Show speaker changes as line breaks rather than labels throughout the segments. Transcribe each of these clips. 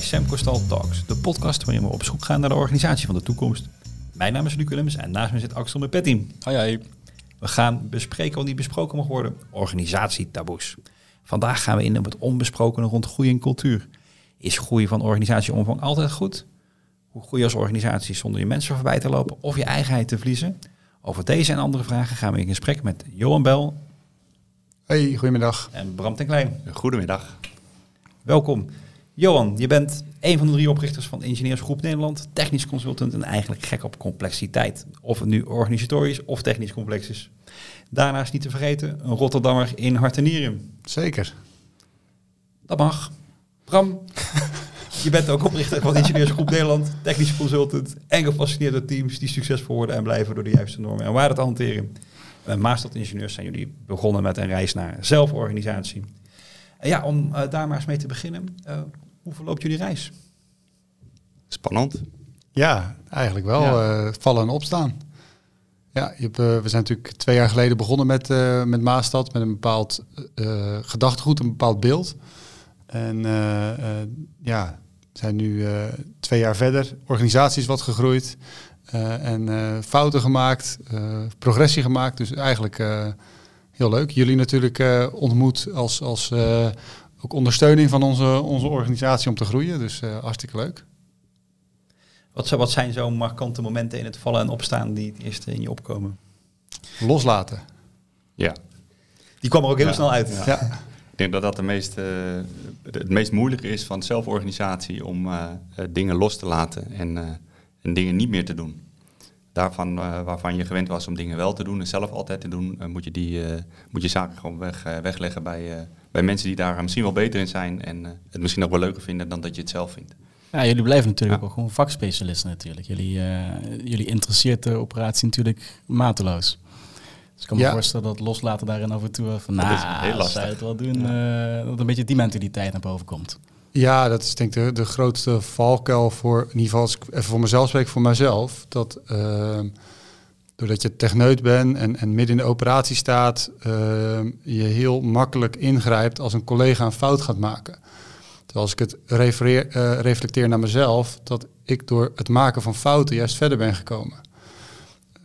bij Sam Costal Talks, de podcast waarin we op zoek gaan naar de organisatie van de toekomst. Mijn naam is Luc Willems en naast me zit Axel met Petty.
Hoi, hoi.
We gaan bespreken wat niet besproken mag worden, organisatietaboes. Vandaag gaan we in op het onbesprokene rond groei en cultuur. Is groei van organisatieomvang altijd goed? Hoe groei als organisatie zonder je mensen voorbij te lopen of je eigenheid te verliezen? Over deze en andere vragen gaan we in gesprek met Johan Bel
Hey, goedemiddag.
en Bram ten Klein.
Goedemiddag.
Welkom. Johan, je bent een van de drie oprichters van Ingenieursgroep Nederland, technisch consultant en eigenlijk gek op complexiteit. Of het nu organisatorisch of technisch complex is. Daarnaast niet te vergeten, een Rotterdammer in hart en nieren.
Zeker.
Dat mag. Bram, je bent ook oprichter van Ingenieursgroep Nederland, technisch consultant en gefascineerd door teams die succesvol worden en blijven door de juiste normen en waarden te hanteren. Bij Maastad Ingenieurs zijn jullie begonnen met een reis naar zelforganisatie. En ja, om eh, daar maar eens mee te beginnen, eh, hoe verloopt jullie reis?
Spannend.
Ja, eigenlijk wel.
Ja.
eh, vallen en opstaan. Ja, je hebt, eh, we zijn natuurlijk twee jaar geleden begonnen met, eh, met Maastad, met een bepaald eh, gedachtegoed, een bepaald beeld. En eh, eh, ja, zijn nu eh, twee jaar verder. Organisatie is wat gegroeid eh, en eh, fouten gemaakt, eh, progressie gemaakt. Dus eigenlijk eh, heel leuk. Jullie natuurlijk eh, ontmoet als, als eh, ook ondersteuning van onze, onze organisatie om te groeien. Dus eh, hartstikke leuk.
Wat, zo- wat zijn zo'n markante momenten in het vallen en opstaan die het eerste in je opkomen?
Loslaten.
Ja.
Die kwam er ook heel
Ja.
snel uit.
Ja.
Ja.
Ik denk dat dat de meest, eh, het meest moeilijke is van zelforganisatie om eh, eh, dingen los te laten en, eh, en dingen niet meer te doen. Daarvan eh, waarvan je gewend was om dingen wel te doen en zelf altijd te doen, eh, moet, je die, eh, moet je zaken gewoon weg, wegleggen bij, eh, bij mensen die daar misschien wel beter in zijn en eh, het misschien ook wel leuker vinden dan dat je het zelf vindt.
Ja, jullie blijven natuurlijk
Ja.
ook gewoon vakspecialisten natuurlijk. Jullie, eh, jullie interesseert de operatie natuurlijk mateloos. Dus ik kan me
Ja.
voorstellen dat loslaten daarin af en toe van,
Dat
nou,
is heel
zou
lastig.
je het wel doen, eh, dat een beetje die mentaliteit naar boven komt.
Ja, dat is denk ik de, grootste valkuil voor, in ieder geval als ik even voor mezelf spreek, voor mezelf. Dat ehm, doordat je techneut bent en, en midden in de operatie staat, ehm, je heel makkelijk ingrijpt als een collega een fout gaat maken. Terwijl als ik het refereer, eh, reflecteer naar mezelf, dat ik door het maken van fouten juist verder ben gekomen.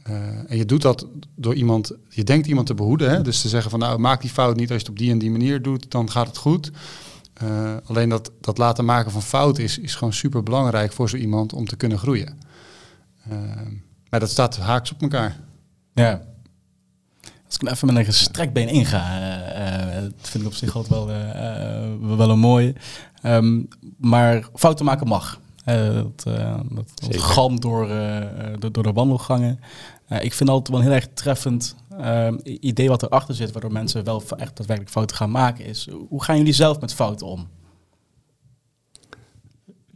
Eh, en je doet dat door iemand, je denkt iemand te behoeden. Hè? Dus te zeggen van nou maak die fout niet als je het op die en die manier doet, dan gaat het goed. Eh, alleen dat, dat laten maken van fouten is, is gewoon super belangrijk voor zo iemand om te kunnen groeien. Eh, maar dat staat haaks op elkaar.
Ja. Als ik hem even met een gestrekt been inga, eh, dat vind ik op zich altijd wel, wel een mooie. Ehm, maar fouten maken mag. Eh, dat, eh, dat, dat galmt door, door, door de wandelgangen. Eh, ik vind altijd wel heel erg treffend ehm, i- idee wat erachter zit, waardoor mensen wel echt daadwerkelijk fouten gaan maken, is hoe gaan jullie zelf met fouten om?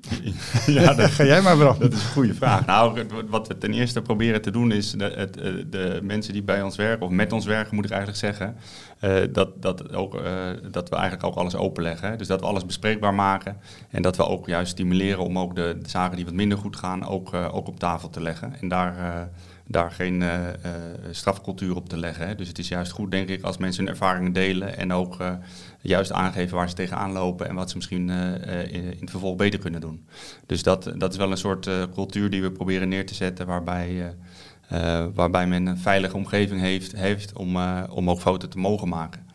ja, dat,
Ga jij maar Bram.
Dat is een goede vraag. Nou, het- wat we ten eerste proberen te doen is de, het, eh, de mensen die bij ons werken, of met ons werken moet ik eigenlijk zeggen, eh, dat, dat, ook, eh, dat we eigenlijk ook alles openleggen. hè. Dus dat we alles bespreekbaar maken en dat we ook juist stimuleren om ook de, de zaken die wat minder goed gaan ook, eh, ook op tafel te leggen. En daar, eh, daar geen eh, eh, strafcultuur op te leggen. Hè. Dus het is juist goed, denk ik, als mensen hun ervaringen delen en ook eh, juist aangeven waar ze tegenaan lopen en wat ze misschien in, het vervolg beter kunnen doen. Dus dat, dat is wel een soort cultuur die we proberen neer te zetten, waarbij, waarbij men een veilige omgeving heeft, heeft om, om ook fouten te mogen maken.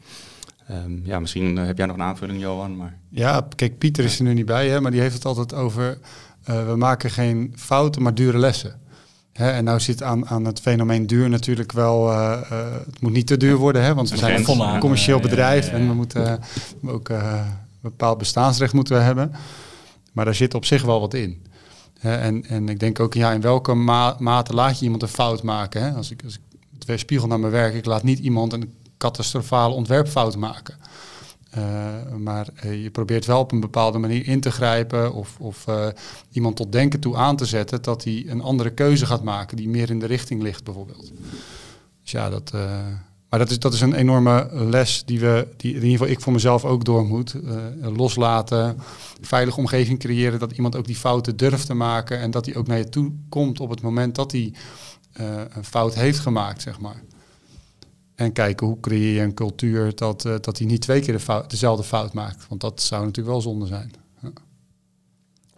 Ehm, ja, misschien heb jij nog een aanvulling, Johan. Maar...
Ja, kijk, Pieter is er nu niet bij, hè, maar die heeft het altijd over... we maken geen fouten, maar dure lessen. En nou zit aan, aan het fenomeen duur natuurlijk wel... eh, eh, het moet niet te duur worden, hè, want we zijn een commercieel
ja,
bedrijf...
ja, ja.
en we moeten eh, ook een bepaald bestaansrecht moeten we hebben. Maar daar zit op zich wel wat in. En, en ik denk ook, ja, in welke ma- mate laat je iemand een fout maken? Hè? Als ik, als ik het weer spiegel naar mijn werk, ik laat niet iemand een catastrofale ontwerpfout maken. Eh, maar eh, je probeert wel op een bepaalde manier in te grijpen of, of eh, iemand tot denken toe aan te zetten dat hij een andere keuze gaat maken die meer in de richting ligt bijvoorbeeld. Dus ja, dat, maar dat is, dat is een enorme les die, we, die in ieder geval ik voor mezelf ook door moet. Loslaten, veilige omgeving creëren, dat iemand ook die fouten durft te maken en dat hij ook naar je toe komt op het moment dat hij een fout heeft gemaakt, zeg maar. En kijken hoe creëer je een cultuur dat, eh, dat hij niet twee keer dezelfde fout maakt. Want dat zou natuurlijk wel zonde zijn.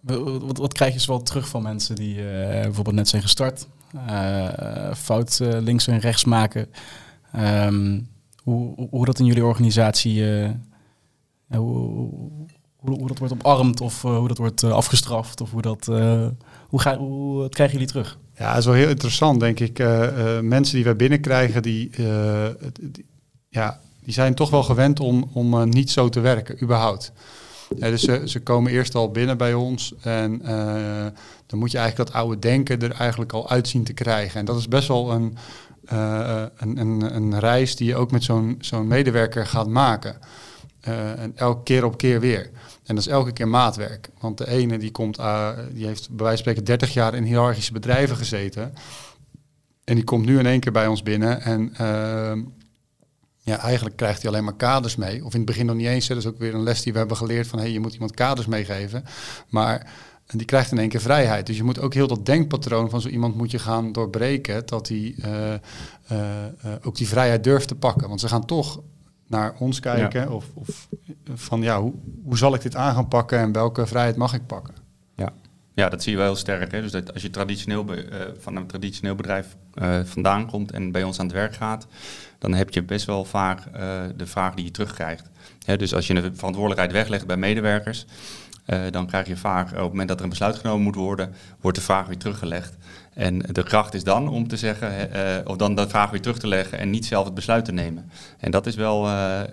Wat, wat krijg je zoal terug van mensen die uh, bijvoorbeeld net zijn gestart, uh, fout uh, links en rechts maken? Um, hoe, hoe dat in jullie organisatie, hoe, hoe, dat wordt omarmd of hoe dat wordt afgestraft of hoe dat, hoe, ga, hoe dat krijgen jullie terug?
Ja, dat is wel heel interessant, denk ik. mensen die wij binnenkrijgen, die, ja, die zijn toch wel gewend om, om niet zo te werken, überhaupt. Dus ze, ze, komen eerst al binnen bij ons en dan moet je eigenlijk dat oude denken er eigenlijk al uitzien te krijgen. En dat is best wel een, een, een, een, reis die je ook met zo'n zo'n medewerker gaat maken. Uh, en elke keer op keer weer. En dat is elke keer maatwerk. Want de ene die komt, die heeft bij wijze van spreken 30 jaar in hiërarchische bedrijven gezeten. En die komt nu in één keer bij ons binnen en ja, eigenlijk krijgt hij alleen maar kaders mee. Of in het begin nog niet eens. Dat is ook weer een les die we hebben geleerd van hey, je moet iemand kaders meegeven. Maar en die krijgt in één keer vrijheid. Dus je moet ook heel dat denkpatroon van zo iemand moet je gaan doorbreken. Dat hij uh, uh, ook die vrijheid durft te pakken. Want ze gaan toch naar ons kijken. Of, of, van ja, hoe, hoe zal ik dit aan gaan pakken en welke vrijheid mag ik pakken?
Ja, ja dat zie je wel heel sterk. Hè? Dus dat als je traditioneel van een traditioneel bedrijf vandaan komt en bij ons aan het werk gaat dan heb je best wel vaak uh, de vraag die je terugkrijgt. dus als je een verantwoordelijkheid weglegt bij medewerkers, dan krijg je vaak op het moment dat er een besluit genomen moet worden, wordt de vraag weer teruggelegd. En de kracht is dan om te zeggen, uh, of dan de vraag weer terug te leggen en niet zelf het besluit te nemen. En dat is wel,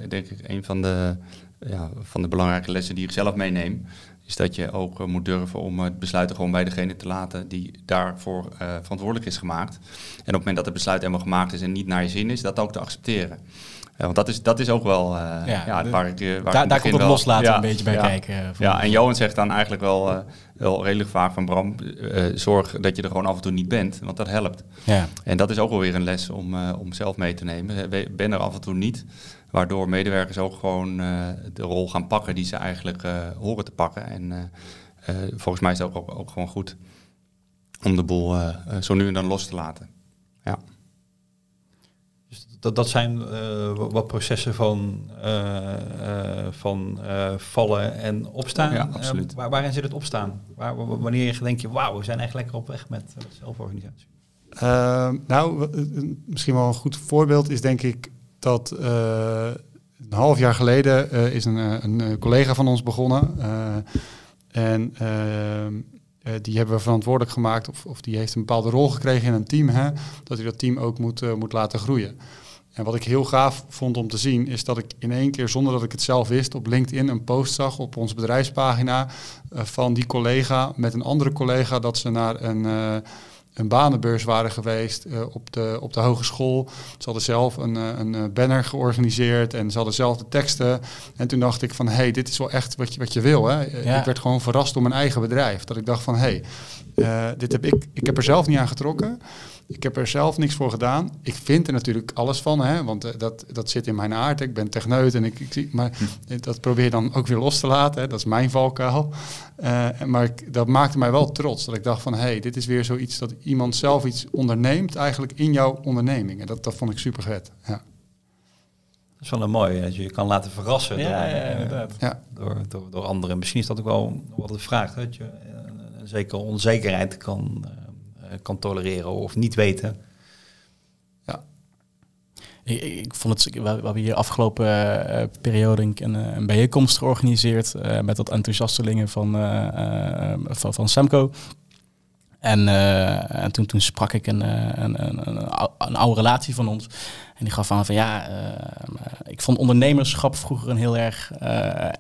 denk ik, een van de, ja, van de belangrijke lessen die ik zelf meeneem is dat je ook uh, moet durven om het besluit gewoon bij degene te laten die daarvoor uh, verantwoordelijk is gemaakt. En op het moment dat het besluit helemaal gemaakt is en niet naar je zin is, dat ook te accepteren. Uh, want dat is, dat is ook wel ja, ja, waar ik. Waar
daar, daar komt het loslaten ja, een beetje bij kijken.
ja, en Johan zegt dan eigenlijk wel, wel redelijk vaak van Bram, zorg dat je er gewoon af en toe niet bent, want dat helpt. Ja. En dat is ook wel weer een les om, om zelf mee te nemen. Ben er af en toe niet. Waardoor medewerkers ook gewoon uh, de rol gaan pakken die ze eigenlijk horen te pakken. En volgens mij is het ook, ook, ook, gewoon goed om de boel zo nu en dan los te laten. Ja.
Dat, dat zijn wat processen van, van vallen en opstaan.
Ja, absoluut.
Waar, waarin zit het opstaan? Waar, wanneer je denkt, wauw, we zijn echt lekker op weg met zelforganisatie.
nou, misschien wel een goed voorbeeld is denk ik dat uh, een half jaar geleden uh, is een, eh, een, collega van ons begonnen. en die hebben we verantwoordelijk gemaakt, of, of die heeft een bepaalde rol gekregen in een team, hè, dat hij dat team ook moet, moet laten groeien. En wat ik heel gaaf vond om te zien, is dat ik in één keer, zonder dat ik het zelf wist, op LinkedIn een post zag op onze bedrijfspagina van die collega met een andere collega dat ze naar een een banenbeurs waren geweest uh, op, de, op de hogeschool. Ze hadden zelf een, een banner georganiseerd en ze hadden zelf de teksten. En toen dacht ik van, hé, hey, dit is wel echt wat je, wat je wil. Hè? Ja. Ik werd gewoon verrast door mijn eigen bedrijf. Dat ik dacht van, hé, hey, dit heb ik, ik heb er zelf niet aan getrokken. Ik heb er zelf niks voor gedaan. Ik vind er natuurlijk alles van, hè, want uh, dat, dat zit in mijn aard. Ik ben techneut en ik, ik zie, maar hm. dat probeer je dan ook weer los te laten. Hè. Dat is mijn valkuil. Uh, maar ik, dat maakte mij wel trots. Dat ik dacht van, hé, hey, dit is weer zoiets dat iemand zelf iets onderneemt, eigenlijk in jouw onderneming. En dat, dat vond ik super vet. Ja.
Dat is wel een mooi, dat je je kan laten verrassen
ja, door, ja, inderdaad.
Ja. Door, door, door anderen. Misschien is dat ook wel wat het vraagt, dat je een zekere onzekerheid kan eh, kan tolereren of niet weten.
Ja. Ik, vond het, we, hebben hier afgelopen uh, periode een, een bijeenkomst georganiseerd uh, met wat enthousiastelingen van, uh, van, van Semco. En, en toen, toen sprak ik een, een, een, een, oude relatie van ons. En die gaf aan van ja, ik vond ondernemerschap vroeger een heel erg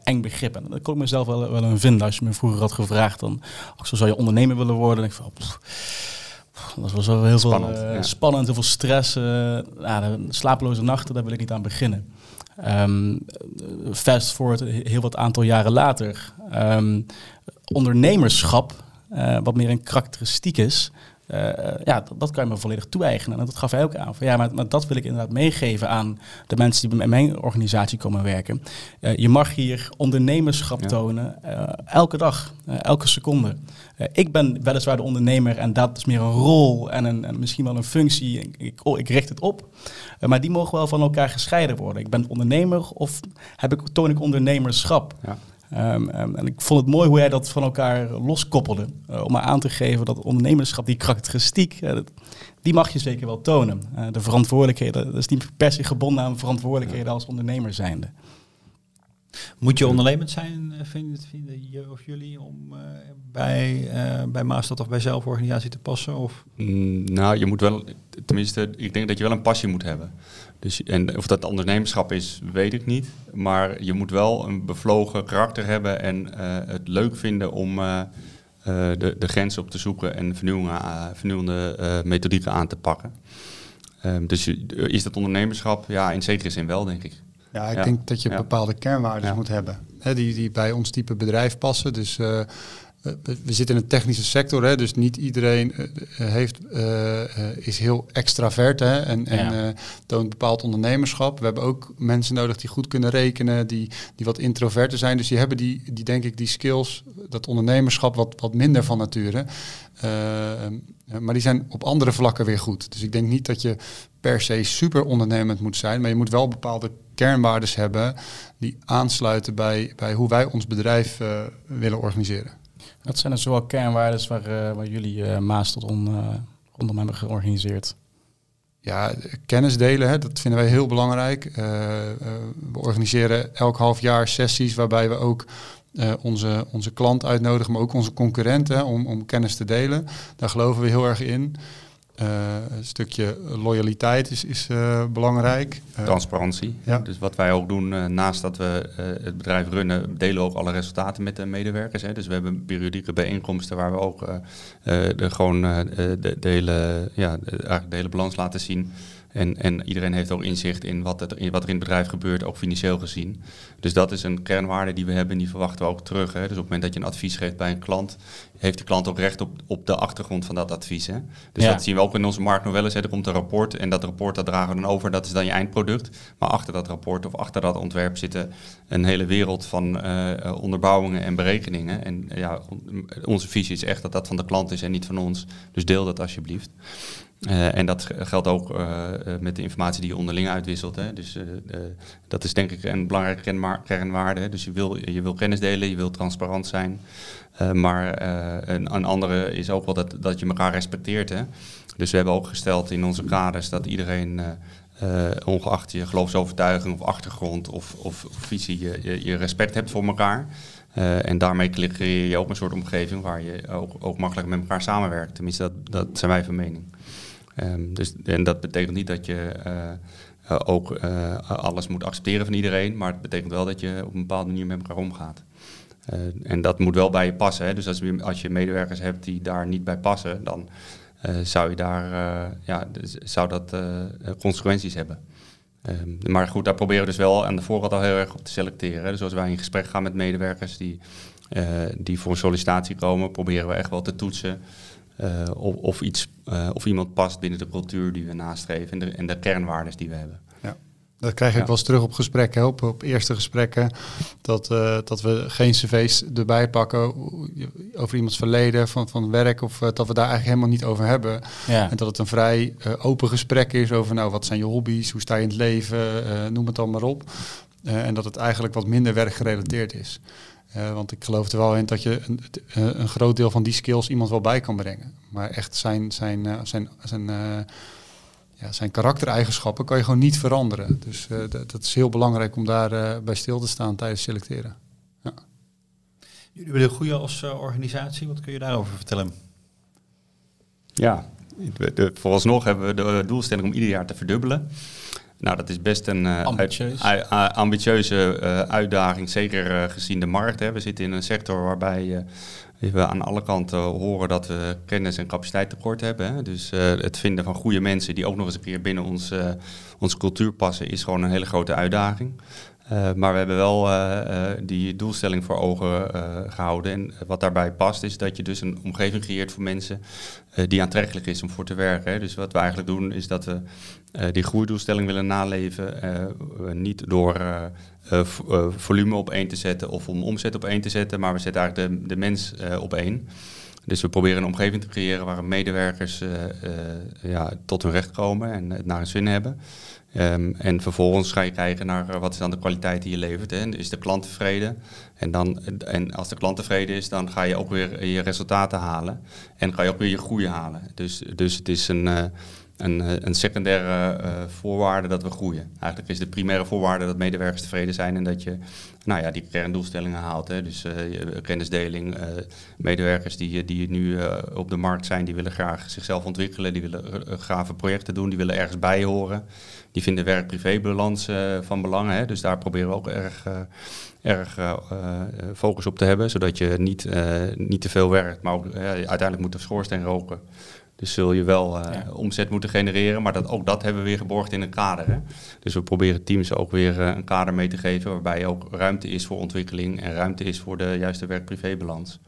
eng begrip. En dat kon ik mezelf wel, wel een vinden. Als je me vroeger had gevraagd, dan ook zo zou je ondernemer willen worden. En ik van, dat was wel heel spannend, veel, uh, spannend, heel veel stress. Uh, nou, slapeloze nachten, daar wil ik niet aan beginnen. Um, fast forward, heel wat aantal jaren later. Um, ondernemerschap, uh, wat meer een karakteristiek is, ja, dat, dat, kan je me volledig toe-eigenen. En dat gaf hij ook aan. Van, ja, maar, maar, dat wil ik inderdaad meegeven aan de mensen die bij mijn organisatie komen werken. Uh, je mag hier ondernemerschap tonen, elke dag, elke seconde. ik ben weliswaar de ondernemer en dat is meer een rol en, een, en misschien wel een functie. Ik, ik, oh, ik richt het op. maar die mogen wel van elkaar gescheiden worden. Ik ben ondernemer of heb ik, toon ik ondernemerschap? Ja. Ehm, ehm, en ik vond het mooi hoe jij dat van elkaar loskoppelde. Uh, om maar aan te geven dat ondernemerschap, die karakteristiek, uh, die mag je zeker wel tonen. Uh, de verantwoordelijkheden, dat is niet per se gebonden aan verantwoordelijkheden als ondernemer zijnde.
Moet je ondernemend zijn, vinden, vinden je of jullie, om bij, bij Maastad of bij zelforganisatie te passen? Of?
Mm, nou, je moet wel, tenminste, ik denk dat je wel een passie moet hebben. Dus, en of dat ondernemerschap is, weet ik niet. Maar je moet wel een bevlogen karakter hebben en uh, het leuk vinden om uh, uh, de, de grenzen op te zoeken en vernieuwende methodieken aan te pakken. Um, dus is dat ondernemerschap? Ja, in zekere zin wel, denk ik.
Ja, ik ja. denk dat je bepaalde kernwaarden ja. moet hebben. Hè, die, die bij ons type bedrijf passen. Dus we zitten in een technische sector, hè, dus niet iedereen uh, heeft, uh, is heel extravert hè, en, en ja. toont bepaald ondernemerschap. We hebben ook mensen nodig die goed kunnen rekenen, die, die wat introverter zijn. Dus die hebben die, die denk ik die skills, dat ondernemerschap wat, wat minder van nature. maar die zijn op andere vlakken weer goed. Dus ik denk niet dat je per se super ondernemend moet zijn, maar je moet wel bepaalde kernwaarden hebben die aansluiten bij, bij hoe wij ons bedrijf willen organiseren.
Wat zijn er zowel kernwaarden waar, uh, waar jullie uh, Maas tot on, uh, rondom hebben georganiseerd?
Ja, kennis delen, hè, dat vinden wij heel belangrijk. we organiseren elk half jaar sessies waarbij we ook onze, onze klant uitnodigen, maar ook onze concurrenten om, om kennis te delen. Daar geloven we heel erg in. Uh, een stukje loyaliteit is, is uh, belangrijk.
Uh, Transparantie. Ja. Dus wat wij ook doen, naast dat we het bedrijf runnen, delen we ook alle resultaten met de medewerkers. Hè. Dus we hebben periodieke bijeenkomsten waar we ook de, gewoon de, de, hele, ja, de, eigenlijk de hele balans laten zien. En, en iedereen heeft ook inzicht in wat, het, in wat er in het bedrijf gebeurt, ook financieel gezien. Dus dat is een kernwaarde die we hebben en die verwachten we ook terug. Hè. Dus op het moment dat je een advies geeft bij een klant, heeft de klant ook recht op, op de achtergrond van dat advies. Hè. Dus ja. dat zien we ook in onze markt nog wel eens. Hè. Er komt een rapport en dat rapport dat dragen we dan over, dat is dan je eindproduct. Maar achter dat rapport of achter dat ontwerp zitten een hele wereld van uh, onderbouwingen en berekeningen. En ja, onze visie is echt dat dat van de klant is en niet van ons. Dus deel dat alsjeblieft. Uh, en dat geldt ook uh, met de informatie die je onderling uitwisselt. Hè. Dus dat is denk ik een belangrijke kernwaarde. Dus je wil, je wil kennis delen, je wil transparant zijn. maar een, een, andere is ook wel dat, dat je elkaar respecteert. Hè. Dus we hebben ook gesteld in onze kaders dat iedereen, ongeacht je geloofsovertuiging of achtergrond of, of, visie, je, je, respect hebt voor elkaar. En daarmee creëer je ook een soort omgeving waar je ook, ook makkelijk met elkaar samenwerkt. Tenminste, dat, dat zijn wij van mening. Um, dus, en dat betekent niet dat je uh, ook uh, alles moet accepteren van iedereen, maar het betekent wel dat je op een bepaalde manier met elkaar omgaat. Uh, en dat moet wel bij je passen. Hè? Dus als je, als je medewerkers hebt die daar niet bij passen, dan zou, je daar, ja, dus zou dat consequenties hebben. Um, maar goed, daar proberen we dus wel aan de voorkant al heel erg op te selecteren. Dus als wij in gesprek gaan met medewerkers die, die voor sollicitatie komen, proberen we echt wel te toetsen uh, of, of, iets, uh, of iemand past binnen de cultuur die we nastreven en de, en de kernwaarden die we hebben.
Ja. Dat krijg ik ja. wel eens terug op gesprekken, op, op eerste gesprekken, dat, uh, dat we geen cv's erbij pakken over iemands verleden van, van werk, of dat we daar eigenlijk helemaal niet over hebben. Ja. En dat het een vrij open gesprek is over, nou, wat zijn je hobby's, hoe sta je in het leven, noem het dan maar op. en dat het eigenlijk wat minder werkgerelateerd is. Uh, want ik geloof er wel in dat je een, een, groot deel van die skills iemand wel bij kan brengen. Maar echt zijn, zijn, uh, zijn, zijn, uh, ja, zijn karaktereigenschappen kan je gewoon niet veranderen. Dus dat is heel belangrijk om daar bij stil te staan tijdens selecteren. Ja.
Jullie willen goede als organisatie. Wat kun je daarover vertellen?
Ja, de, vooralsnog hebben we de doelstelling om ieder jaar te verdubbelen. Nou, dat is best een uh,
Ambitieus.
uit, uh, ambitieuze uh, uitdaging, zeker gezien de markt. Hè. We zitten in een sector waarbij we aan alle kanten horen dat we kennis- en capaciteit tekort hebben. Hè. Dus het vinden van goede mensen die ook nog eens een keer binnen ons, onze cultuur passen, is gewoon een hele grote uitdaging. Uh, maar we hebben wel uh, uh, die doelstelling voor ogen gehouden. En wat daarbij past, is dat je dus een omgeving creëert voor mensen die aantrekkelijk is om voor te werken. Dus wat we eigenlijk doen, is dat we die groeidoelstelling willen naleven. niet door volume op één te zetten of om omzet op één te zetten, maar we zetten eigenlijk de, de mens op één. Dus we proberen een omgeving te creëren waar medewerkers eh, eh, ja, tot hun recht komen en het naar hun zin hebben. Ehm, en vervolgens ga je kijken naar eh, wat is dan de kwaliteit die je levert. Hè? Is de klant tevreden? En, dan, en als de klant tevreden is, dan ga je ook weer je resultaten halen. En ga je ook weer je groei halen. Dus, dus het is een, uh, een, een secundaire uh, voorwaarde dat we groeien. Eigenlijk is de primaire voorwaarde dat medewerkers tevreden zijn en dat je nou ja, die kerndoelstellingen haalt. Hè? Dus kennisdeling, medewerkers die, die nu op de markt zijn, die willen graag zichzelf ontwikkelen, die willen gave projecten doen, die willen ergens bij horen die vinden werk-privé-balans uh, van belang. Hè? Dus daar proberen we ook erg, uh, erg uh, focus op te hebben. Zodat je niet, niet te veel werkt, maar uiteindelijk moet de schoorsteen roken. Dus zul je wel ja. omzet moeten genereren. Maar dat, ook dat hebben we weer geborgd in een kader. Hè? Dus we proberen teams ook weer een kader mee te geven. Waarbij ook ruimte is voor ontwikkeling. En ruimte is voor de juiste werk-privé-balans.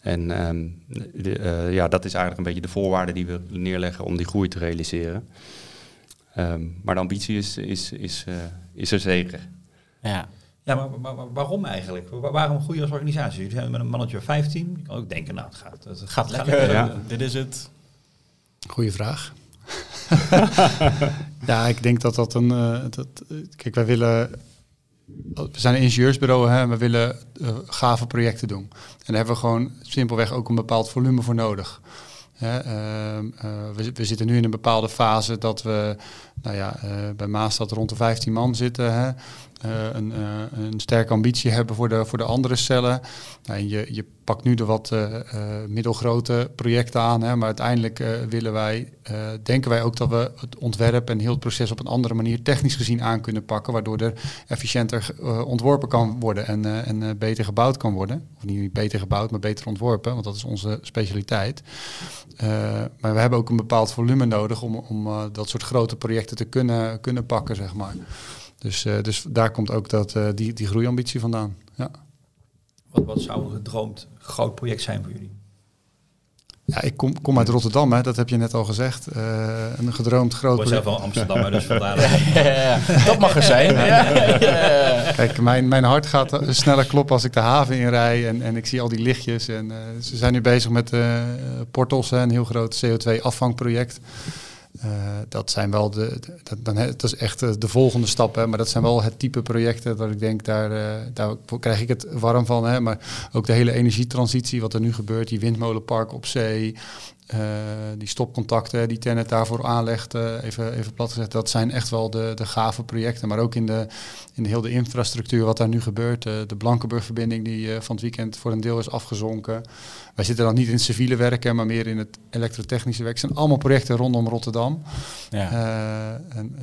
En um, de, ja, dat is eigenlijk een beetje de voorwaarden die we neerleggen om die groei te realiseren. Um, maar de ambitie is, is, is, uh, is er zeker.
Ja, ja maar, maar, maar waarom eigenlijk? Waarom groei als organisatie? Jullie zijn met een mannetje of 15. Ik kan ook denken, nou, het gaat, het gaat lekker.
Ja. Dit is het.
Goeie vraag. ja, ik denk dat dat een... Uh, dat, kijk, wij willen... We zijn een ingenieursbureau en we willen uh, gave projecten doen. En daar hebben we gewoon simpelweg ook een bepaald volume voor nodig. Uh, we, we, zitten nu in een bepaalde fase dat we nou ja, bij Maastad rond de 15 man zitten. Hè, een, een, sterke ambitie hebben voor de, voor de andere cellen. Nou, je, je pakt nu de wat middelgrote projecten aan, hè, maar uiteindelijk willen wij, denken wij ook dat we het ontwerp en heel het proces op een andere manier technisch gezien aan kunnen pakken, waardoor er efficiënter ontworpen kan worden en, en beter gebouwd kan worden. Of niet beter gebouwd, maar beter ontworpen, want dat is onze specialiteit. Maar we hebben ook een bepaald volume nodig om, om dat soort grote projecten te kunnen, kunnen pakken, zeg maar. Dus, uh, dus daar komt ook dat, die, die groeiambitie vandaan. Ja.
Wat, wat zou een gedroomd groot project zijn voor jullie?
Ja, ik kom, kom uit Rotterdam, hè, dat heb je net al gezegd. een gedroomd groot project.
Ik ben zelf van Amsterdam, dus vandaar.
ja, dat mag er zijn.
Kijk, mijn, mijn hart gaat sneller kloppen als ik de haven inrij en, en ik zie al die lichtjes. En, uh, ze zijn nu bezig met uh, Portos, een heel groot CO2-afvangproject. Uh, dat zijn wel de, dat, dan, dat is echt de volgende stap, maar dat zijn wel het type projecten dat ik denk, daar, uh, daar krijg ik het warm van. Hè, maar ook de hele energietransitie, wat er nu gebeurt, die windmolenpark op zee, die stopcontacten die Tenet daarvoor aanlegt, uh, even, even plat gezegd, dat zijn echt wel de, de gave projecten. Maar ook in de, in de hele infrastructuur wat daar nu gebeurt. Uh, de Blankenburg-verbinding die van het weekend voor een deel is afgezonken. Wij zitten dan niet in het civiele werken, maar meer in het elektrotechnische werk. Het zijn allemaal projecten rondom Rotterdam. Ja. en,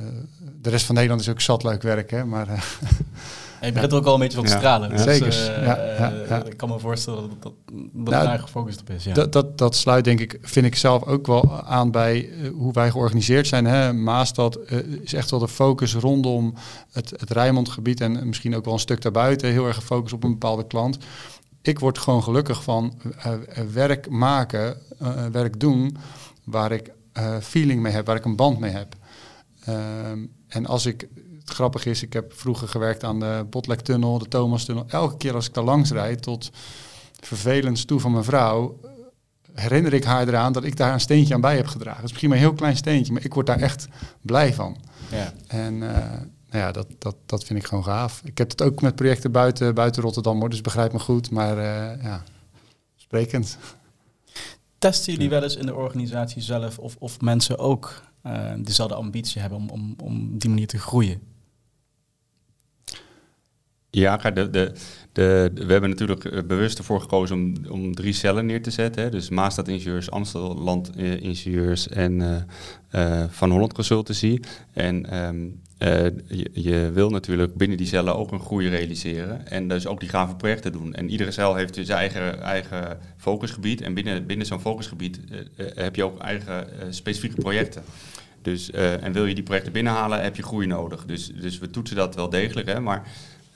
de rest van Nederland is ook zat leuk werk, hè, maar...
En je begint er ook al een beetje van te stralen. Dus,
Zeker.
Uh,
ja, ja, ja.
Ik kan me voorstellen dat, dat, dat nou, daar gefocust op is. Ja.
Dat, dat, dat sluit denk ik, vind ik zelf ook wel aan bij uh, hoe wij georganiseerd zijn. Hè. Maastad uh, is echt wel de focus rondom het, het Rijnmondgebied en misschien ook wel een stuk daarbuiten. Heel erg gefocust op een bepaalde klant. Ik word gewoon gelukkig van werk maken, werk doen waar ik feeling mee heb, waar ik een band mee heb. Ehm, en als ik grappig is, ik heb vroeger gewerkt aan de Botlektunnel, de Thomas-tunnel. Elke keer als ik daar langs rijd, tot vervelend toe van mijn vrouw, herinner ik haar eraan dat ik daar een steentje aan bij heb gedragen. Het is misschien maar een heel klein steentje, maar ik word daar echt blij van. Ja. En uh, nou ja, dat, dat, dat vind ik gewoon gaaf. Ik heb het ook met projecten buiten, buiten Rotterdam, hoor, dus begrijp me goed, maar uh, ja, sprekend.
Testen jullie wel eens in de organisatie zelf of, of mensen ook uh, dezelfde ambitie hebben om, om, om die manier te groeien?
Ja, de, de, we hebben natuurlijk bewust ervoor gekozen om, om drie cellen neer te zetten. Hè. Dus Maastad Ingenieurs, Amsterdam Ingenieurs en uh, uh, Van Holland Consultancy. En je, je, wil natuurlijk binnen die cellen ook een groei realiseren. En dus ook die gave projecten doen. En iedere cel heeft dus zijn eigen, eigen focusgebied. En binnen, binnen zo'n focusgebied heb je ook eigen specifieke projecten. Dus, en wil je die projecten binnenhalen, heb je groei nodig. Dus, dus we toetsen dat wel degelijk. Hè, maar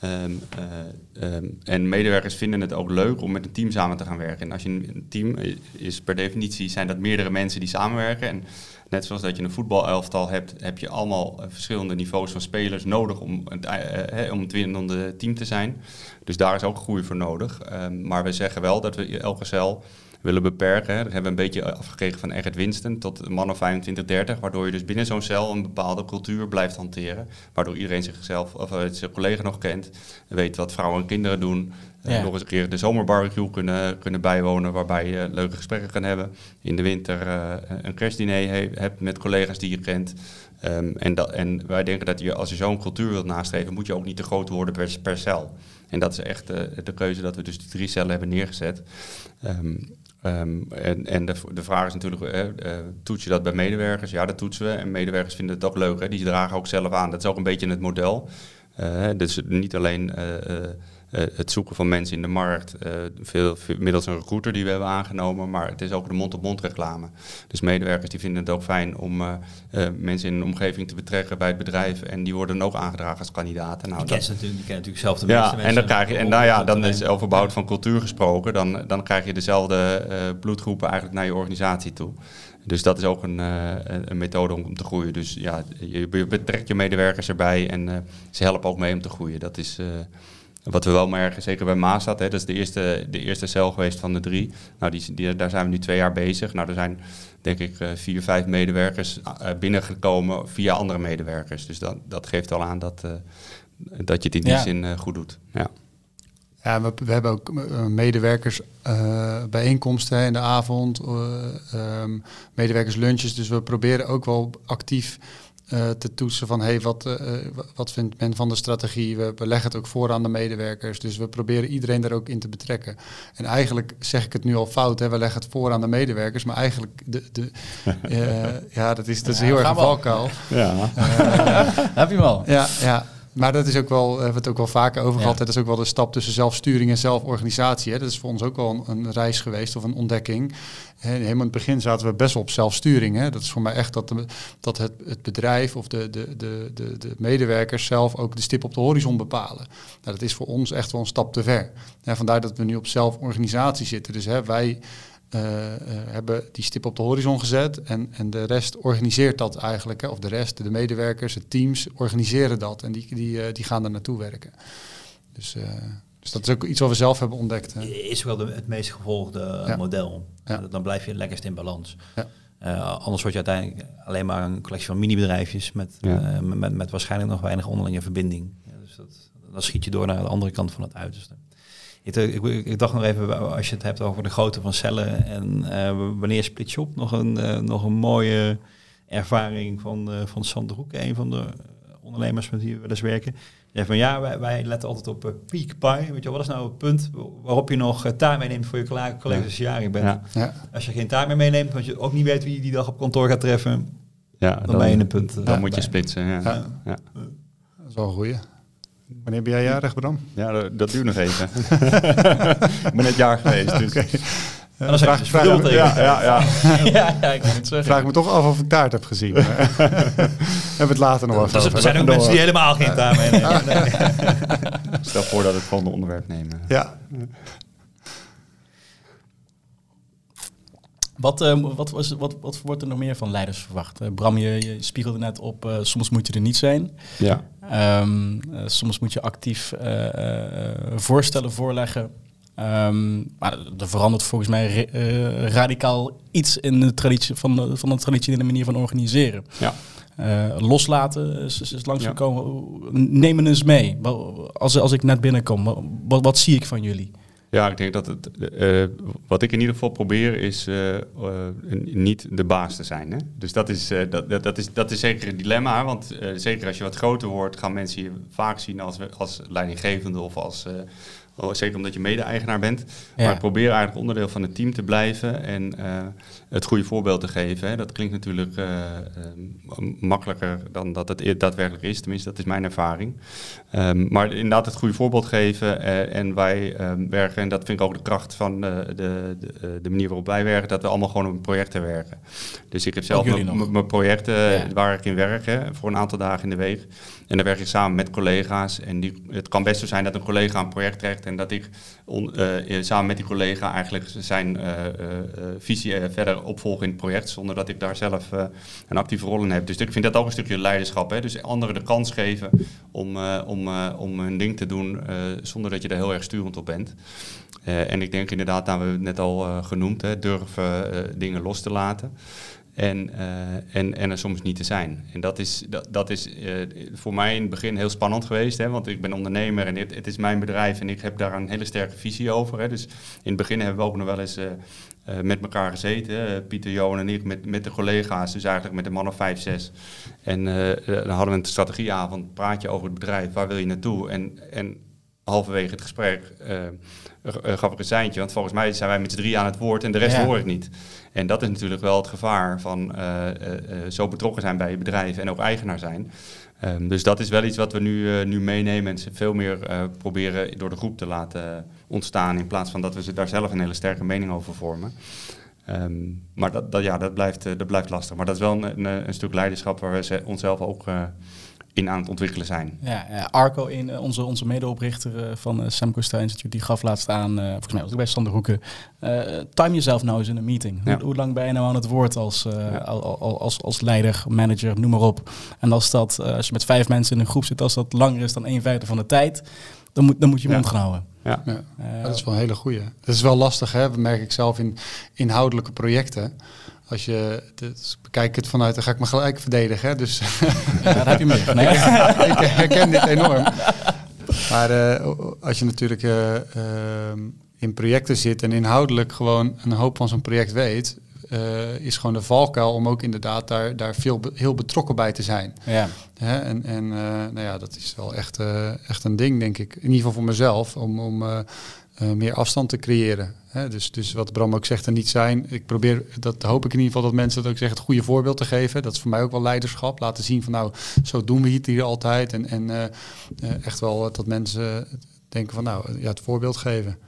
Um, uh, um, en medewerkers vinden het ook leuk om met een team samen te gaan werken. En als je een team is per definitie zijn dat meerdere mensen die samenwerken. En net zoals dat je een voetbalelftal hebt, heb je allemaal eh, verschillende niveaus van spelers nodig om het, eh, eh, om het winnende team te zijn. Dus daar is ook groei voor nodig. Ehm, maar we zeggen wel dat we elke cel willen beperken. Dat hebben we een beetje afgekregen van Egert Winston tot een man of 25, 30. Waardoor je dus binnen zo'n cel een bepaalde cultuur blijft hanteren. Waardoor iedereen zichzelf of uh, zijn collega nog kent. Weet wat vrouwen en kinderen doen. Eh, ja. nog eens een keer de zomerbarbecue kunnen, kunnen bijwonen. Waarbij je leuke gesprekken kan hebben. In de winter uh, een kerstdiner he hebt met collega's die je kent. Um, en, dat, en wij denken dat je, als je zo'n cultuur wilt nastreven, moet je ook niet te groot worden per, per cel. En dat is echt uh, de keuze dat we dus die drie cellen hebben neergezet. Um, Um, en en de, de vraag is natuurlijk, uh, uh, toets je dat bij medewerkers? Ja, dat toetsen we. En medewerkers vinden het ook leuk. Hè? Die dragen ook zelf aan. Dat is ook een beetje het model. Uh, dus niet alleen het zoeken van mensen in de markt, uh, veel, veel, middels een recruiter die we hebben aangenomen, maar het is ook de mond-op-mond reclame. Dus medewerkers die vinden het ook fijn om uh, mensen in de omgeving te betrekken bij het bedrijf en die worden dan ook aangedragen als kandidaten.
Nou, die, natuurlijk, die kennen natuurlijk zelf de
ja,
meeste
en dan krijg je, en nou ja, dan is over bouw van cultuur gesproken, dan, dan krijg je dezelfde bloedgroepen eigenlijk naar je organisatie toe. Dus dat is ook een, uh, een methode om te groeien. Dus ja, je, je betrekt je medewerkers erbij en uh, ze helpen ook mee om te groeien. Dat is, uh, wat we wel merken, zeker bij Maasstad, hè, dat is de eerste, de eerste cel geweest van de drie. Nou, die, die, daar zijn we nu twee jaar bezig. Nou, er zijn denk ik vier, vijf medewerkers binnengekomen via andere medewerkers. Dus dat, dat geeft al aan dat, dat je het in die ja. zin goed doet. Ja.
Ja, we, we, hebben ook medewerkers uh, bijeenkomsten in de avond, uh, um, medewerkers lunches. Dus we proberen ook wel actief uh, te toetsen van hey, wat, wat vindt men van de strategie. We, we, leggen het ook voor aan de medewerkers. Dus we proberen iedereen daar ook in te betrekken. En eigenlijk zeg ik het nu al fout, hè, we leggen het voor aan de medewerkers. Maar eigenlijk, de, de, ja, dat is, dat is
ja,
heel erg een valkuil.
Ja.
Heb je hem al?
Ja, ja. Maar dat is ook wel, we hebben het ook wel vaker over gehad. Ja. Dat is ook wel de stap tussen zelfsturing en zelforganisatie. Hè. Dat is voor ons ook wel een, een reis geweest of een ontdekking. Helemaal in het begin zaten we best wel op zelfsturing. Hè. Dat is voor mij echt dat, de, dat het, het bedrijf of de, de, de, de, de medewerkers zelf ook de stip op de horizon bepalen. Nou, dat is voor ons echt wel een stap te ver. Vandaar dat we nu op zelforganisatie zitten. Dus hè, wij hebben die stip op de horizon gezet en, en de rest organiseert dat eigenlijk. Hè? Of de rest, de medewerkers, de teams organiseren dat en die, die, uh, die gaan er naartoe werken. Dus, dus dat is ook iets wat we zelf hebben ontdekt. Hè?
Is wel de, het meest gevolgde ja. model. Ja. Dan blijf je lekkerst in balans. Ja. anders word je uiteindelijk alleen maar een collectie van mini-bedrijfjes met, ja. met, met, met, waarschijnlijk nog weinig onderlinge verbinding. dus dat, dan schiet je door naar de andere kant van het uiterste. Ik, ik, ik, dacht nog even, als je het hebt over de grootte van cellen en uh, wanneer split je op, nog een, uh, nog een mooie ervaring van, uh, van Sander Hoek, een van de ondernemers met wie we eens werken. Ja, van ja, wij, wij, letten altijd op uh, peak pie. Weet je, wat is nou het punt waarop je nog uh, taart meeneemt voor je collega's je jarig bent? Ja. Ja. Als je geen taart meer meeneemt, want je ook niet weet wie je die dag op kantoor gaat treffen,
ja,
dan, dan ben je in een punt.
Dan moet je splitsen. Ja.
Dat is wel een goeie. Wanneer ben jij jarig, Bram?
Ja, dat, duurt nog even. ik ben net jaar geweest, dus... Okay.
Uh, dan vraag, vraag, vraag,
ja, ja, ja.
ja, ja, ik moet het zeggen.
Vraag me toch af of ik taart heb gezien. Hebben we het later nog wel
dus, over. Er zijn ook mensen die helemaal geen taart meenemen. Nee.
Stel voor dat we het volgende onderwerp nemen.
Ja.
Wat, uh, wat, was, wat, wat wordt er nog meer van leiders verwacht? Uh, Bram, je, je, spiegelde net op, uh, soms moet je er niet zijn.
Ja.
Um, soms moet je actief voorstellen voorleggen. Um, maar er verandert volgens mij radicaal iets in de traditie van de, van de traditionele manier van organiseren.
Ja.
loslaten is, is, langsgekomen. Ja. Neem eens mee. Als, als ik net binnenkom, wat, wat zie ik van jullie?
Ja, ik denk dat het, uh, wat ik in ieder geval probeer is uh, uh, niet de baas te zijn. Hè? Dus dat is, dat, dat, is, dat is zeker een dilemma, want zeker als je wat groter wordt, gaan mensen je vaak zien als, als leidinggevende of als zeker omdat je mede-eigenaar bent. Ja. Maar probeer eigenlijk onderdeel van het team te blijven en uh, het goede voorbeeld te geven. Hè. Dat klinkt natuurlijk uh, uh, makkelijker dan dat het daadwerkelijk is. Tenminste, dat is mijn ervaring. Um, maar inderdaad het goede voorbeeld geven. en wij um, werken, en dat vind ik ook de kracht van de, de, de, manier waarop wij werken, dat we allemaal gewoon op projecten werken. Dus ik heb zelf mijn projecten ja. waar ik in werk, hè, voor een aantal dagen in de week. En dan werk ik samen met collega's. En die, het kan best zo zijn dat een collega een project krijgt. En dat ik on- eh, samen met die collega eigenlijk zijn eh, eh, eh, visie eh, verder opvolg in het project. Zonder dat ik daar zelf eh, een actieve rol in heb. Dus ik vind dat ook een stukje leiderschap. Hè? Dus anderen de kans geven om, eh, om, eh, om hun ding te doen eh, zonder dat je er heel erg sturend op bent. Eh, en ik denk inderdaad, we hebben het net al eh, genoemd, hè, durven eh, dingen los te laten. En, eh, en, en er soms niet te zijn. En dat is, dat, dat is eh, voor mij in het begin heel spannend geweest. Hè, want ik ben ondernemer en het, het is mijn bedrijf en ik heb daar een hele sterke visie over. Hè. Dus in het begin hebben we ook nog wel eens eh, met elkaar gezeten. Pieter, Johan en ik met, met de collega's. Dus eigenlijk met een man of vijf, zes. En dan hadden we een strategieavond. Praat je over het bedrijf. Waar wil je naartoe? En, en halverwege het gesprek gaf ik een seintje. Want volgens mij zijn wij met z'n drie aan het woord en de rest
Ja.
hoor ik niet. En dat is natuurlijk wel het gevaar van eh, eh, eh, zo betrokken zijn bij je bedrijf en ook eigenaar zijn. Ehm, dus dat is wel iets wat we nu, nu meenemen en ze veel meer proberen door de groep te laten ontstaan. In plaats van dat we ze daar zelf een hele sterke mening over vormen. Ehm, maar dat, dat, ja, dat, blijft, dat blijft lastig. Maar dat is wel een, een, een stuk leiderschap waar we ze- onszelf ook in aan het ontwikkelen zijn.
Ja, ja, Arco, in, eh, onze, onze medeoprichter eh, van uh, Sam Costa Institute, die gaf laatst aan, eh, volgens mij was bij Sander Hoeken, eh, time jezelf nou eens in een meeting.
Ja.
Hoe, hoe lang ben je nou aan het woord als, eh,
Ja.
al- al- als, als leider, manager, noem maar op. En als, dat, eh, als je met vijf mensen in een groep zit, als dat langer is dan een vijfde van de tijd, dan moet, dan moet je je
Ja.
mond gaan houden.
Ja.
Ja. Ja, dat is wel een hele goeie. Dat is wel lastig, hè? Dat merk ik zelf in inhoudelijke projecten. Als je, dus bekijk het vanuit, dan ga ik me gelijk verdedigen. Hè? Dus
ja, daar heb je meer. Nee.
ik herken dit enorm. Maar eh, als je natuurlijk eh, ehm, in projecten zit en inhoudelijk gewoon een hoop van zo'n project weet, eh, is gewoon de valkuil om ook inderdaad daar, daar veel, be- heel betrokken bij te zijn.
ja.
Hè? En, en eh, nou ja, dat is wel echt, eh, echt een ding, denk ik. In ieder geval voor mezelf, om, om eh, meer afstand te creëren. Hè? Dus, dus wat Bram ook zegt, er niet zijn. Ik probeer, dat hoop ik in ieder geval dat mensen dat ook zeggen, het goede voorbeeld te geven. Dat is voor mij ook wel leiderschap. Laten zien van nou, zo doen we het hier altijd. En, en eh, echt wel dat mensen denken van nou, ja, het voorbeeld geven.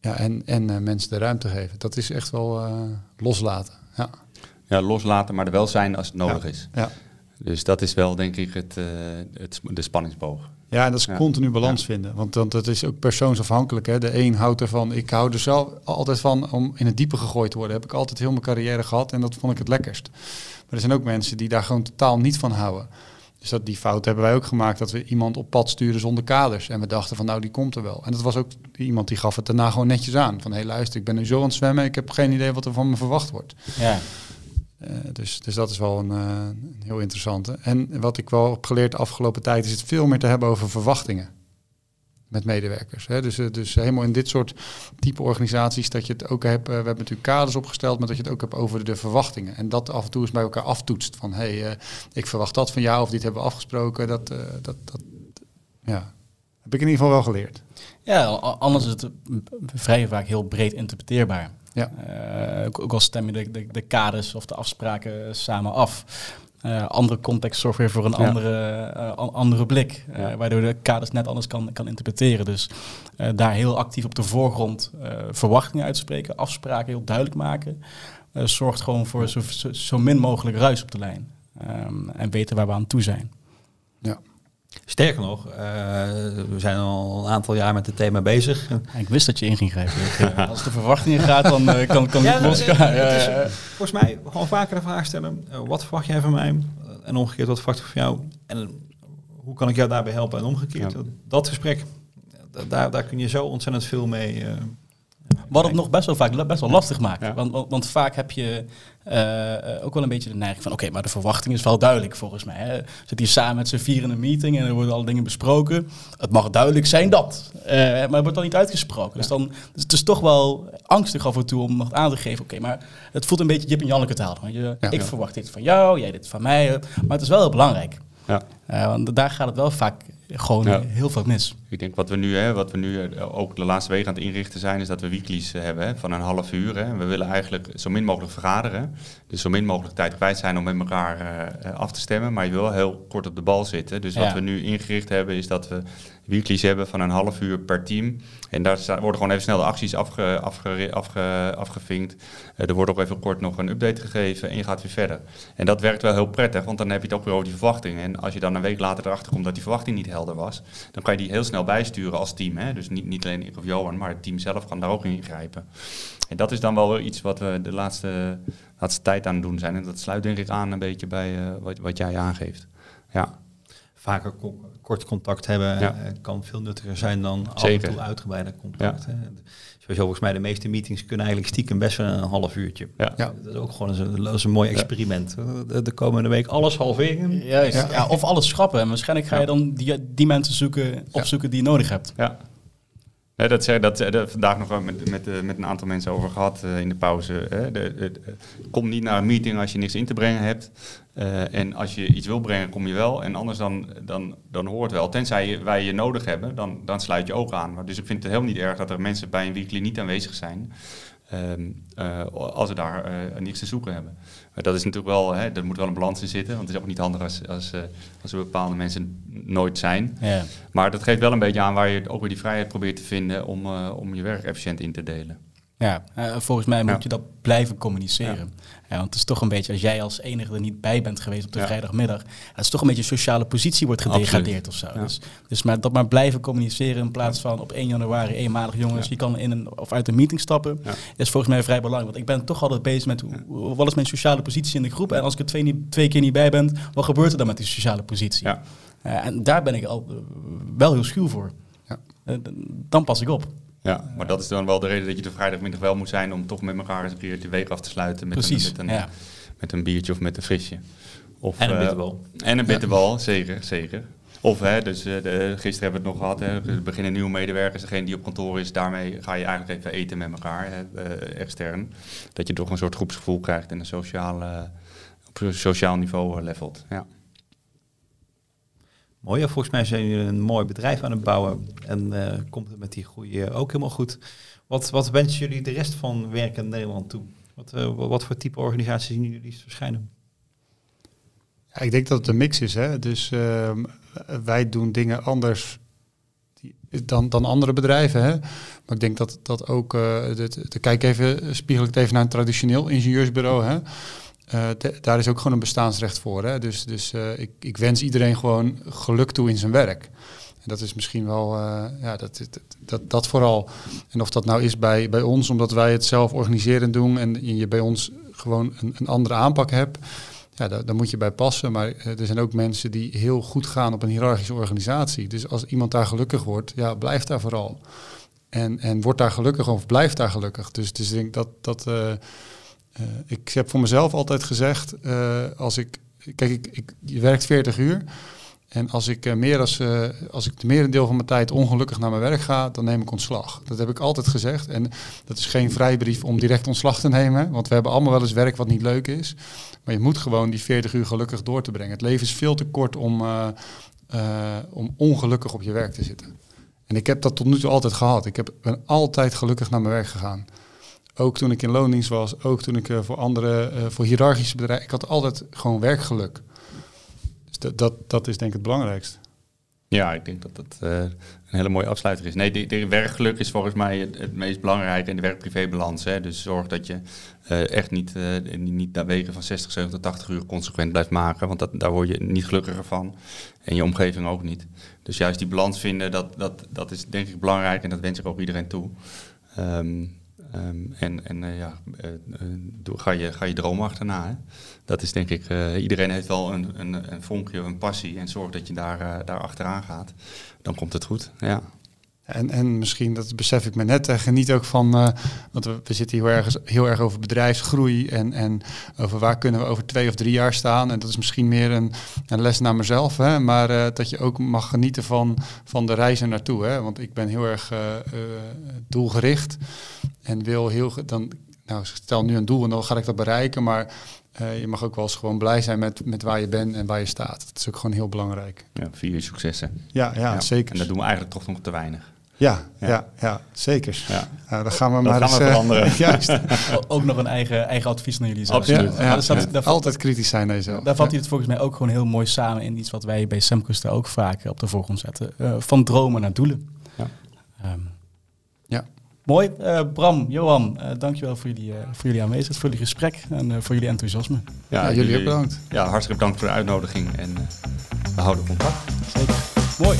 Ja, en, en eh, mensen de ruimte geven. Dat is echt wel loslaten. Ja.
Ja, loslaten, maar er wel zijn als het nodig is.
Ja.
Dus dat is wel, denk ik, het, het, de spanningsboog.
Ja, en dat is
Ja.
continu balans vinden. Want, want dat is ook persoonsafhankelijk. Hè. De een houdt ervan. Ik hou er zelf altijd van om in het diepe gegooid te worden. Heb ik altijd heel mijn carrière gehad en dat vond ik het lekkerst. Maar er zijn ook mensen die daar gewoon totaal niet van houden. Dus dat, die fout hebben wij ook gemaakt. Dat we iemand op pad sturen zonder kaders. En we dachten van nou, die komt er wel. En dat was ook iemand die gaf het daarna gewoon netjes aan. Van hé luister, ik ben nu zo aan het zwemmen. Ik heb geen idee wat er van me verwacht wordt.
Ja.
Eh, dus, dus dat is wel een, eh, een heel interessante. En wat ik wel heb geleerd de afgelopen tijd is het veel meer te hebben over verwachtingen met medewerkers. Hè. Dus, eh, dus helemaal in dit soort type organisaties dat je het ook hebt. we hebben natuurlijk kaders opgesteld, maar dat je het ook hebt over de verwachtingen. En dat af en toe eens bij elkaar aftoetst. Van hé, hey, eh, ik verwacht dat van jou of dit hebben we afgesproken. Dat, eh, dat, dat ja, heb ik in ieder geval wel geleerd.
Ja, anders is het vrij vaak heel breed interpreteerbaar.
Ja.
Eh, ook, ook al stem je de, de, de kaders of de afspraken samen af. Eh, andere context zorgt weer voor een
Ja.
andere, eh, an- andere blik.
Ja.
waardoor de kaders net anders kan, kan interpreteren. Dus daar heel actief op de voorgrond verwachtingen uitspreken, afspraken heel duidelijk maken. zorgt gewoon voor zo, zo, min mogelijk ruis op de lijn. Ehm, en weten waar we aan toe zijn.
Sterker nog, eh, we zijn al een aantal jaar met het thema bezig.
En ik wist dat je in ging grijpen. Als de verwachtingen gaat, dan eh, kan, kan
Ja,
los.
eh. Volgens mij gewoon vaker de vraag stellen, eh, wat verwacht jij van mij? En omgekeerd, wat verwacht ik van jou? En hoe kan ik jou daarbij helpen? En omgekeerd,
Ja.
dat, dat gesprek, daar, daar kun je zo ontzettend veel mee.
Wat het nog best wel vaak best wel lastig maakt.
Ja.
Want, want, want vaak heb je eh, ook wel een beetje de neiging van... oké, maar de verwachting is wel duidelijk volgens mij. Hè. Zit hier samen met z'n vier in een meeting en er worden alle dingen besproken. Het mag duidelijk zijn dat. Eh, maar het wordt dan niet uitgesproken. Dus dan dus het is toch wel angstig af en toe om nog aan te geven... oké, maar het voelt een beetje Jip en Janneke taal. Want je,
Ja.
ik verwacht dit van jou, jij dit van mij. eh, Maar het is wel heel belangrijk.
Ja.
Want daar gaat het wel vaak gewoon heel veel mis.
Ik denk wat we nu, hè, wat we nu eh, ook de laatste weken aan het inrichten zijn, is dat we weeklies eh, hebben hè, van een half uur. Hè. We willen eigenlijk zo min mogelijk vergaderen. Dus zo min mogelijk tijd kwijt zijn om met elkaar eh, af te stemmen. Maar je wil heel kort op de bal zitten. Dus wat
Ja.
we nu ingericht hebben, is dat we weeklies hebben van een half uur per team. En daar worden gewoon even snel de acties afge, afge, afge, afgevinkt. Er wordt ook even kort nog een update gegeven en je gaat weer verder. En dat werkt wel heel prettig, want dan heb je het ook weer over die verwachtingen. En als je dan een week later erachter komt dat die verwachting niet helder was, dan kan je die heel snel snel bijsturen als team. Hè? Dus niet, niet alleen ik of Johan, maar het team zelf kan daar ook in ingrijpen. En dat is dan wel weer iets wat we de laatste, laatste tijd aan het doen zijn. En dat sluit denk ik aan een beetje bij uh, wat, wat jij aangeeft. Ja.
Vaker ko kort contact hebben
Ja.
eh, kan veel nuttiger zijn dan af
Zeker.
en toe uitgebreide contact. hè. Sowieso volgens mij de meeste meetings kunnen eigenlijk stiekem best wel een half uurtje.
Ja.
Ja.
Dat is ook gewoon een, dat is een mooi experiment. De, de komende week alles halveren.
Juist.
Ja.
Ja. of alles schrappen. En waarschijnlijk ga je
Ja.
dan die, die mensen zoeken, opzoeken die je nodig hebt.
Ja. Dat zeg dat, eh, dat vandaag nog met, met, eh, met een aantal mensen over gehad eh, in de pauze. Hè. De, kom niet naar een meeting als je niks in te brengen hebt. En als je iets wil brengen, kom je wel. En anders dan, dan, dan hoort wel. Tenzij wij je nodig hebben, dan, dan sluit je ook aan. Maar Dus ik vind het helemaal niet erg dat er mensen bij een weekly niet aanwezig zijn. Ehm, eh, als ze daar eh, niks te zoeken hebben. Maar dat is natuurlijk wel, hè, er moet wel een balans in zitten. Want het is ook niet handig als, als, eh, als er bepaalde mensen nooit zijn.
Ja.
Maar dat geeft wel een beetje aan waar je ook weer die vrijheid probeert te vinden om, om je werk efficiënt in te delen.
Ja, eh, volgens mij moet
Ja.
je dat blijven communiceren. Ja. want het is toch een beetje, als jij als enige er niet bij bent geweest op de vrijdagmiddag, het is toch een beetje een sociale positie wordt gedegradeerd of zo. Dus, dus maar dat maar blijven communiceren in plaats van op 1 januari eenmalig jongens, je kan in een of uit een meeting stappen, is volgens mij vrij belangrijk. Want ik ben toch altijd bezig met hoe- wat is mijn sociale positie in de groep en als ik er twee, niet, twee keer niet bij ben, wat gebeurt er dan met die sociale positie? Eh, en daar ben ik al eh, wel heel schuw voor. Dan pas ik op.
Ja, maar dat is dan wel de reden dat je de vrijdagmiddag wel moet zijn om toch met elkaar eens een keer de week af te sluiten met,
Precies,
een, met, een,
ja.
met een biertje of met een frisje. Of,
En een
eh,
bitterbal.
En een bitterbal, zeker, zeker. Of, hè, dus eh, de, gisteren hebben we het nog gehad, hè, beginnen nieuwe medewerkers, degene die op kantoor is, daarmee ga je eigenlijk even eten met elkaar, hè, eh, extern. Dat je toch een soort groepsgevoel krijgt en een sociaal, eh, op een sociaal niveau levelt. Ja.
Mooi, volgens mij zijn jullie een mooi bedrijf aan het bouwen. En eh, komt het met die groei eh, ook helemaal goed. Wat, wat wensen jullie de rest van werk in Nederland toe? Wat, eh, wa- wat voor type organisaties zien jullie verschijnen?
Ja, ik denk dat het een mix is. Hè? Dus ehm, wij doen dingen anders dan, dan andere bedrijven. Hè? Maar ik denk dat dat ook. eh dit, kijk even, spiegel ik het even naar een traditioneel ingenieursbureau. Hè? De- daar is ook gewoon een bestaansrecht voor. Hè? Dus, dus eh, ik, ik wens iedereen gewoon geluk toe in zijn werk. En dat is misschien wel, eh, ja, dat, dat, dat, vooral. En of dat nou is bij, bij ons, omdat wij het zelf organiseren doen en je bij ons gewoon een, een andere aanpak hebt. Ja, daar, daar moet je bij passen. Maar er zijn ook mensen die heel goed gaan op een hiërarchische organisatie. Dus als iemand daar gelukkig wordt, ja, blijf daar vooral. En, en word daar gelukkig of blijf daar gelukkig. Dus, dus ik denk dat, dat eh, ik heb voor mezelf altijd gezegd, eh, als ik, kijk, ik, ik, je werkt 40 uur. En als ik, eh, meer als, als ik de merendeel van mijn tijd ongelukkig naar mijn werk ga, dan neem ik ontslag. Dat heb ik altijd gezegd. En dat is geen vrijbrief om direct ontslag te nemen. Want we hebben allemaal wel eens werk wat niet leuk is. Maar je moet gewoon die 40 uur gelukkig door te brengen. Het leven is veel te kort om, om ongelukkig op je werk te zitten. En ik heb dat tot nu toe altijd gehad. Ik heb, ben altijd gelukkig naar mijn werk gegaan. Ook toen ik in loondienst was, ook toen ik eh, voor andere, eh, voor hiërarchische bedrijven, ik had altijd gewoon werkgeluk. Dus dat, dat, dat is denk ik het belangrijkste.
Ja, ik denk dat dat eh, een hele mooie afsluiter is. Nee, de, werkgeluk is volgens mij het, meest belangrijke in de werk-privé-balans. Dus zorg dat je echt niet, niet, niet naar wegen van 60, 70, 80 uur consequent blijft maken. Want dat, daar word je niet gelukkiger van. En je omgeving ook niet. Dus juist die balans vinden, dat, dat, dat is denk ik belangrijk. En dat wens ik ook iedereen toe. Ehm, ehm, en en eh, ja, eh, eh, ga, je, ga je droom achterna. Hè. Dat is denk ik, iedereen heeft wel een, een, een vonkje, een passie. En zorg dat je daar, daar achteraan gaat. Dan komt het goed. Ja.
En, en misschien, dat besef ik me net, geniet ook van, eh, want we, we zitten heel erg, heel erg over bedrijfsgroei en, en over waar kunnen we over twee of drie jaar staan. En dat is misschien meer een, een les naar mezelf, hè? maar dat je ook mag genieten van, van de reizen naartoe. Hè? Want ik ben heel erg doelgericht en wil heel, dan, nou stel nu een doel en dan ga ik dat bereiken, maar eh, je mag ook wel eens gewoon blij zijn met, met waar je bent en waar je staat. Dat is ook gewoon heel belangrijk.
ja, vier je successen.
Ja, ja, zeker.
En dat doen we eigenlijk toch nog te weinig.
Ja, ja.
Ja.
ja, zeker.
Ja.
Nou, dan gaan we
Dat
maar
gaan
eens
we
eh,
veranderen.
juist.
Ook nog een eigen, eigen advies naar jullie zelf.
Absoluut.
Ja, ja. Altijd kritisch zijn naar jezelf.
Daar vat hij het volgens mij ook gewoon heel mooi samen in iets wat wij bij Semcus daar ook vaak op de voorgrond zetten. Eh, van dromen naar doelen.
Ja.
Mooi. Eh, Bram, Johan, eh, dankjewel voor jullie, eh, voor jullie aanwezigheid, voor jullie gesprek en eh, voor jullie enthousiasme.
Ja, jullie ook bedankt.
Ja, hartstikke bedankt voor de uitnodiging. En eh, we houden contact.
Zeker. Mooi.